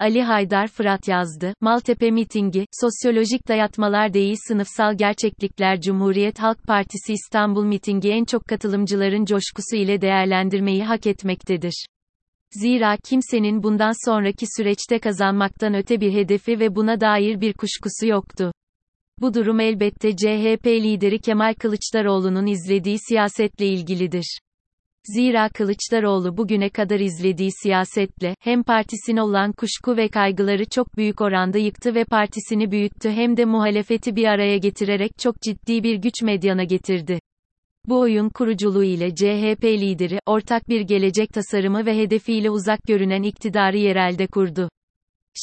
Ali Haydar Fırat yazdı. Maltepe mitingi, sosyolojik dayatmalar değil sınıfsal gerçeklikler Cumhuriyet Halk Partisi İstanbul mitingi en çok katılımcıların coşkusu ile değerlendirmeyi hak etmektedir. Zira kimsenin bundan sonraki süreçte kazanmaktan öte bir hedefi ve buna dair bir kuşkusu yoktu. Bu durum elbette CHP lideri Kemal Kılıçdaroğlu'nun izlediği siyasetle ilgilidir. Zira Kılıçdaroğlu bugüne kadar izlediği siyasetle, hem partisine olan kuşku ve kaygıları çok büyük oranda yıktı ve partisini büyüttü hem de muhalefeti bir araya getirerek çok ciddi bir güç medyana getirdi. Bu oyun kuruculuğu ile CHP lideri, ortak bir gelecek tasarımı ve hedefiyle uzak görünen iktidarı yerelde kurdu.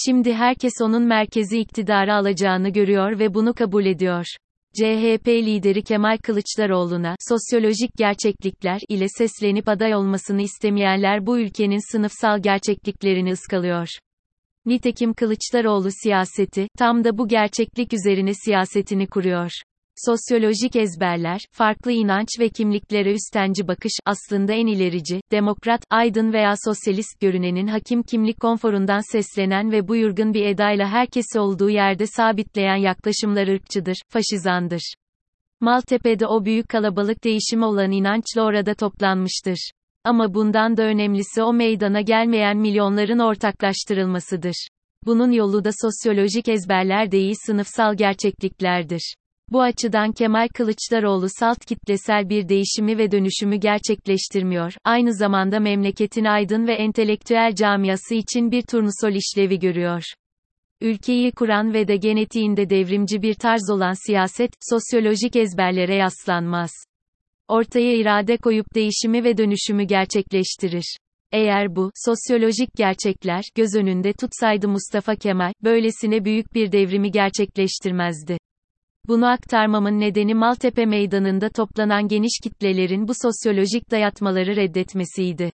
Şimdi herkes onun merkezi iktidarı alacağını görüyor ve bunu kabul ediyor. CHP lideri Kemal Kılıçdaroğlu'na, sosyolojik gerçeklikler ile seslenip aday olmasını istemeyenler bu ülkenin sınıfsal gerçekliklerini ıskalıyor. Nitekim Kılıçdaroğlu siyaseti, tam da bu gerçeklik üzerine siyasetini kuruyor. Sosyolojik ezberler, farklı inanç ve kimliklere üstenci bakış, aslında en ilerici, demokrat, aydın veya sosyalist görünenin hakim kimlik konforundan seslenen ve bu yurgun bir edayla herkesi olduğu yerde sabitleyen yaklaşımlar ırkçıdır, faşizandır. Maltepe'de o büyük kalabalık değişimi olan inançla orada toplanmıştır. Ama bundan da önemlisi o meydana gelmeyen milyonların ortaklaştırılmasıdır. Bunun yolu da sosyolojik ezberler değil sınıfsal gerçekliklerdir. Bu açıdan Kemal Kılıçdaroğlu salt kitlesel bir değişimi ve dönüşümü gerçekleştirmiyor, aynı zamanda memleketin aydın ve entelektüel camiası için bir turnusol işlevi görüyor. Ülkeyi kuran ve de genetiğinde devrimci bir tarz olan siyaset, sosyolojik ezberlere yaslanmaz. Ortaya irade koyup değişimi ve dönüşümü gerçekleştirir. Eğer bu, sosyolojik gerçekler, göz önünde tutsaydı Mustafa Kemal, böylesine büyük bir devrimi gerçekleştirmezdi. Bunu aktarmamın nedeni Maltepe Meydanı'nda toplanan geniş kitlelerin bu sosyolojik dayatmaları reddetmesiydi.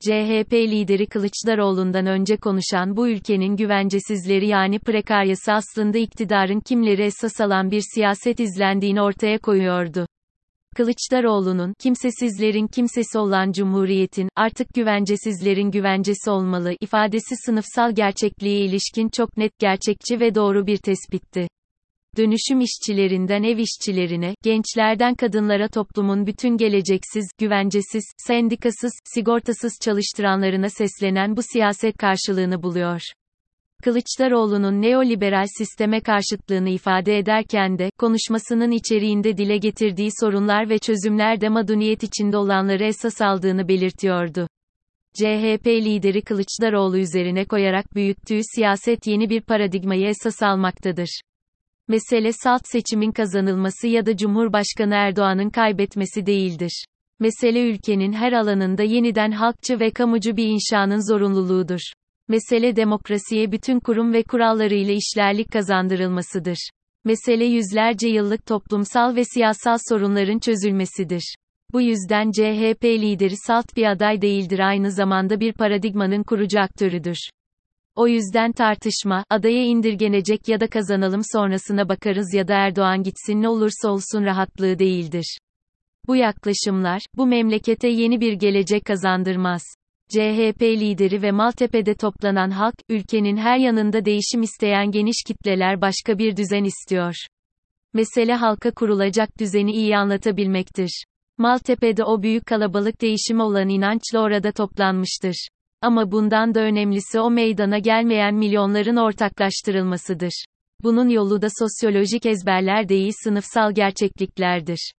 CHP lideri Kılıçdaroğlu'ndan önce konuşan bu ülkenin güvencesizleri yani prekaryası aslında iktidarın kimleri esas alan bir siyaset izlendiğini ortaya koyuyordu. Kılıçdaroğlu'nun, kimsesizlerin kimsesi olan Cumhuriyet'in, artık güvencesizlerin güvencesi olmalı, ifadesi sınıfsal gerçekliğe ilişkin çok net gerçekçi ve doğru bir tespitti dönüşüm işçilerinden ev işçilerine, gençlerden kadınlara toplumun bütün geleceksiz, güvencesiz, sendikasız, sigortasız çalıştıranlarına seslenen bu siyaset karşılığını buluyor. Kılıçdaroğlu'nun neoliberal sisteme karşıtlığını ifade ederken de, konuşmasının içeriğinde dile getirdiği sorunlar ve çözümler de maduniyet içinde olanları esas aldığını belirtiyordu. CHP lideri Kılıçdaroğlu üzerine koyarak büyüttüğü siyaset yeni bir paradigmayı esas almaktadır. Mesele salt seçimin kazanılması ya da Cumhurbaşkanı Erdoğan'ın kaybetmesi değildir. Mesele ülkenin her alanında yeniden halkçı ve kamucu bir inşanın zorunluluğudur. Mesele demokrasiye bütün kurum ve kurallarıyla işlerlik kazandırılmasıdır. Mesele yüzlerce yıllık toplumsal ve siyasal sorunların çözülmesidir. Bu yüzden CHP lideri salt bir aday değildir aynı zamanda bir paradigmanın kurucu aktörüdür. O yüzden tartışma, adaya indirgenecek ya da kazanalım sonrasına bakarız ya da Erdoğan gitsin ne olursa olsun rahatlığı değildir. Bu yaklaşımlar, bu memlekete yeni bir gelecek kazandırmaz. CHP lideri ve Maltepe'de toplanan halk, ülkenin her yanında değişim isteyen geniş kitleler başka bir düzen istiyor. Mesele halka kurulacak düzeni iyi anlatabilmektir. Maltepe'de o büyük kalabalık değişime olan inançla orada toplanmıştır. Ama bundan da önemlisi o meydana gelmeyen milyonların ortaklaştırılmasıdır. Bunun yolu da sosyolojik ezberler değil sınıfsal gerçekliklerdir.